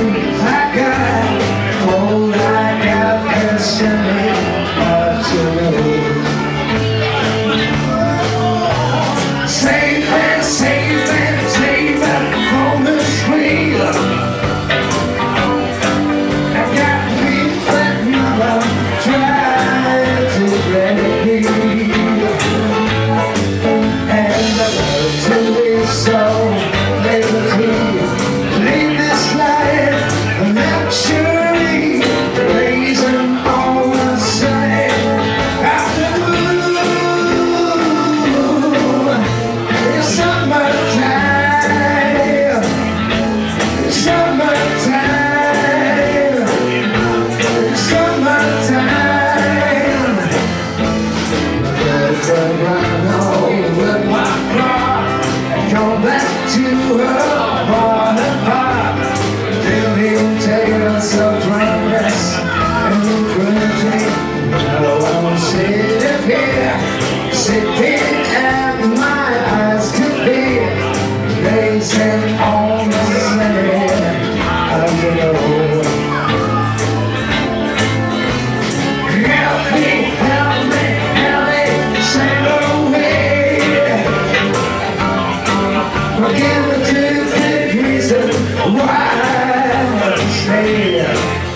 everything I back to her Yeah.